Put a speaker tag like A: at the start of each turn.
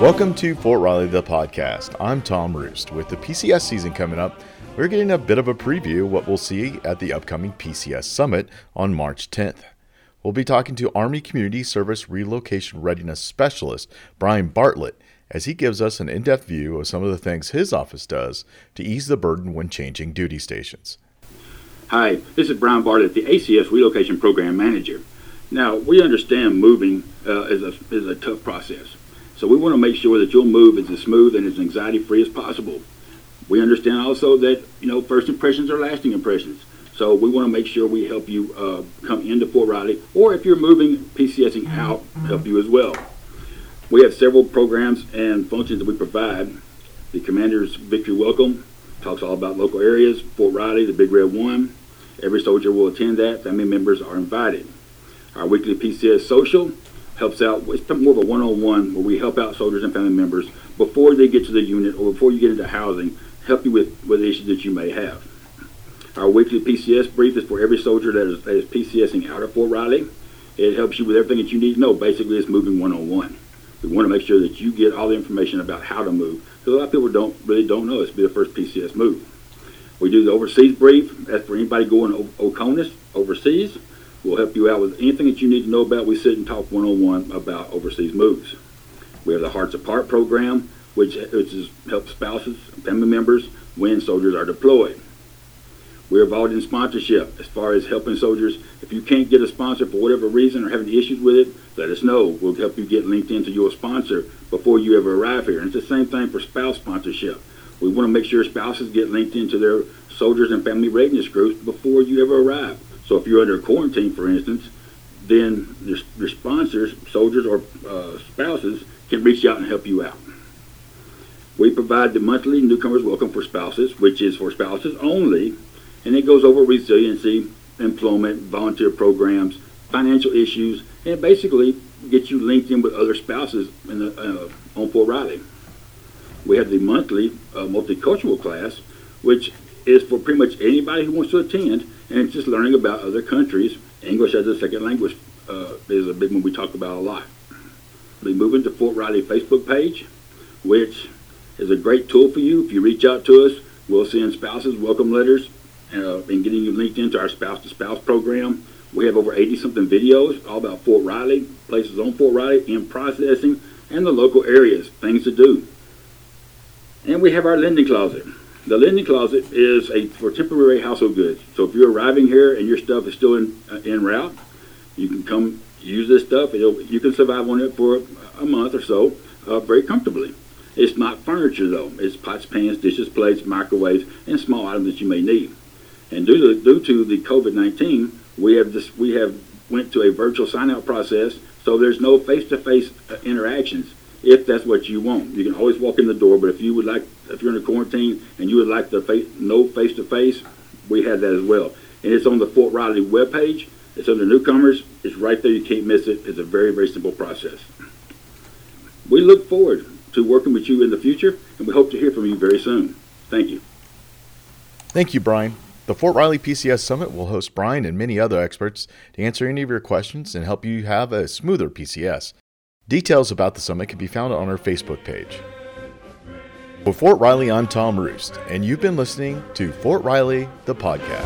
A: Welcome to Fort Riley, the podcast. I'm Tom Roost. With the PCS season coming up, we're getting a bit of a preview of what we'll see at the upcoming PCS Summit on March 10th. We'll be talking to Army Community Service Relocation Readiness Specialist Brian Bartlett as he gives us an in depth view of some of the things his office does to ease the burden when changing duty stations.
B: Hi, this is Brian Bartlett, the ACS Relocation Program Manager. Now, we understand moving uh, is, a, is a tough process. So we want to make sure that your move is as smooth and as anxiety free as possible. We understand also that you know first impressions are lasting impressions. So we want to make sure we help you uh, come into Fort Riley, or if you're moving PCSing out, help you as well. We have several programs and functions that we provide. The Commander's Victory Welcome talks all about local areas, Fort Riley, the Big Red One. Every soldier will attend that. Family members are invited. Our weekly PCS social helps out. It's more of a one-on-one where we help out soldiers and family members before they get to the unit or before you get into housing, help you with, with issues that you may have. Our weekly PCS brief is for every soldier that is, that is PCSing out of Fort Riley. It helps you with everything that you need to know. Basically, it's moving one-on-one. We want to make sure that you get all the information about how to move. Because a lot of people don't really don't know. It's be the first PCS move. We do the overseas brief. That's for anybody going OCONUS overseas. We'll help you out with anything that you need to know about. We sit and talk one-on-one about overseas moves. We have the Hearts Apart program, which, which is help spouses and family members when soldiers are deployed. We're involved in sponsorship as far as helping soldiers. If you can't get a sponsor for whatever reason or having issues with it, let us know. We'll help you get linked into your sponsor before you ever arrive here. And it's the same thing for spouse sponsorship. We want to make sure spouses get linked into their soldiers and family readiness groups before you ever arrive. So if you're under quarantine, for instance, then your, your sponsors, soldiers or uh, spouses, can reach out and help you out. We provide the monthly newcomers welcome for spouses, which is for spouses only, and it goes over resiliency, employment, volunteer programs, financial issues, and basically get you linked in with other spouses in the, uh, on Fort Riley. We have the monthly uh, multicultural class, which is for pretty much anybody who wants to attend, and just learning about other countries. English as a second language uh, is a big one we talk about a lot. We move into Fort Riley Facebook page, which is a great tool for you. If you reach out to us, we'll send spouses welcome letters uh, and getting you linked into our spouse to spouse program. We have over 80 something videos all about Fort Riley, places on Fort Riley, in processing, and the local areas, things to do. And we have our lending closet. The lending closet is a for temporary household goods. So if you're arriving here and your stuff is still in uh, route, you can come use this stuff. It'll, you can survive on it for a month or so uh, very comfortably. It's not furniture though. It's pots, pans, dishes, plates, microwaves, and small items that you may need. And due to due to the COVID-19, we have this we have went to a virtual sign-out process. So there's no face-to-face uh, interactions if that's what you want. You can always walk in the door, but if you would like, if you're in a quarantine and you would like the face, no face-to-face, we have that as well. And it's on the Fort Riley webpage. It's under newcomers. It's right there. You can't miss it. It's a very, very simple process. We look forward to working with you in the future, and we hope to hear from you very soon. Thank you.
A: Thank you, Brian. The Fort Riley PCS Summit will host Brian and many other experts to answer any of your questions and help you have a smoother PCS. Details about the summit can be found on our Facebook page. For Fort Riley, I'm Tom Roost, and you've been listening to Fort Riley, the podcast.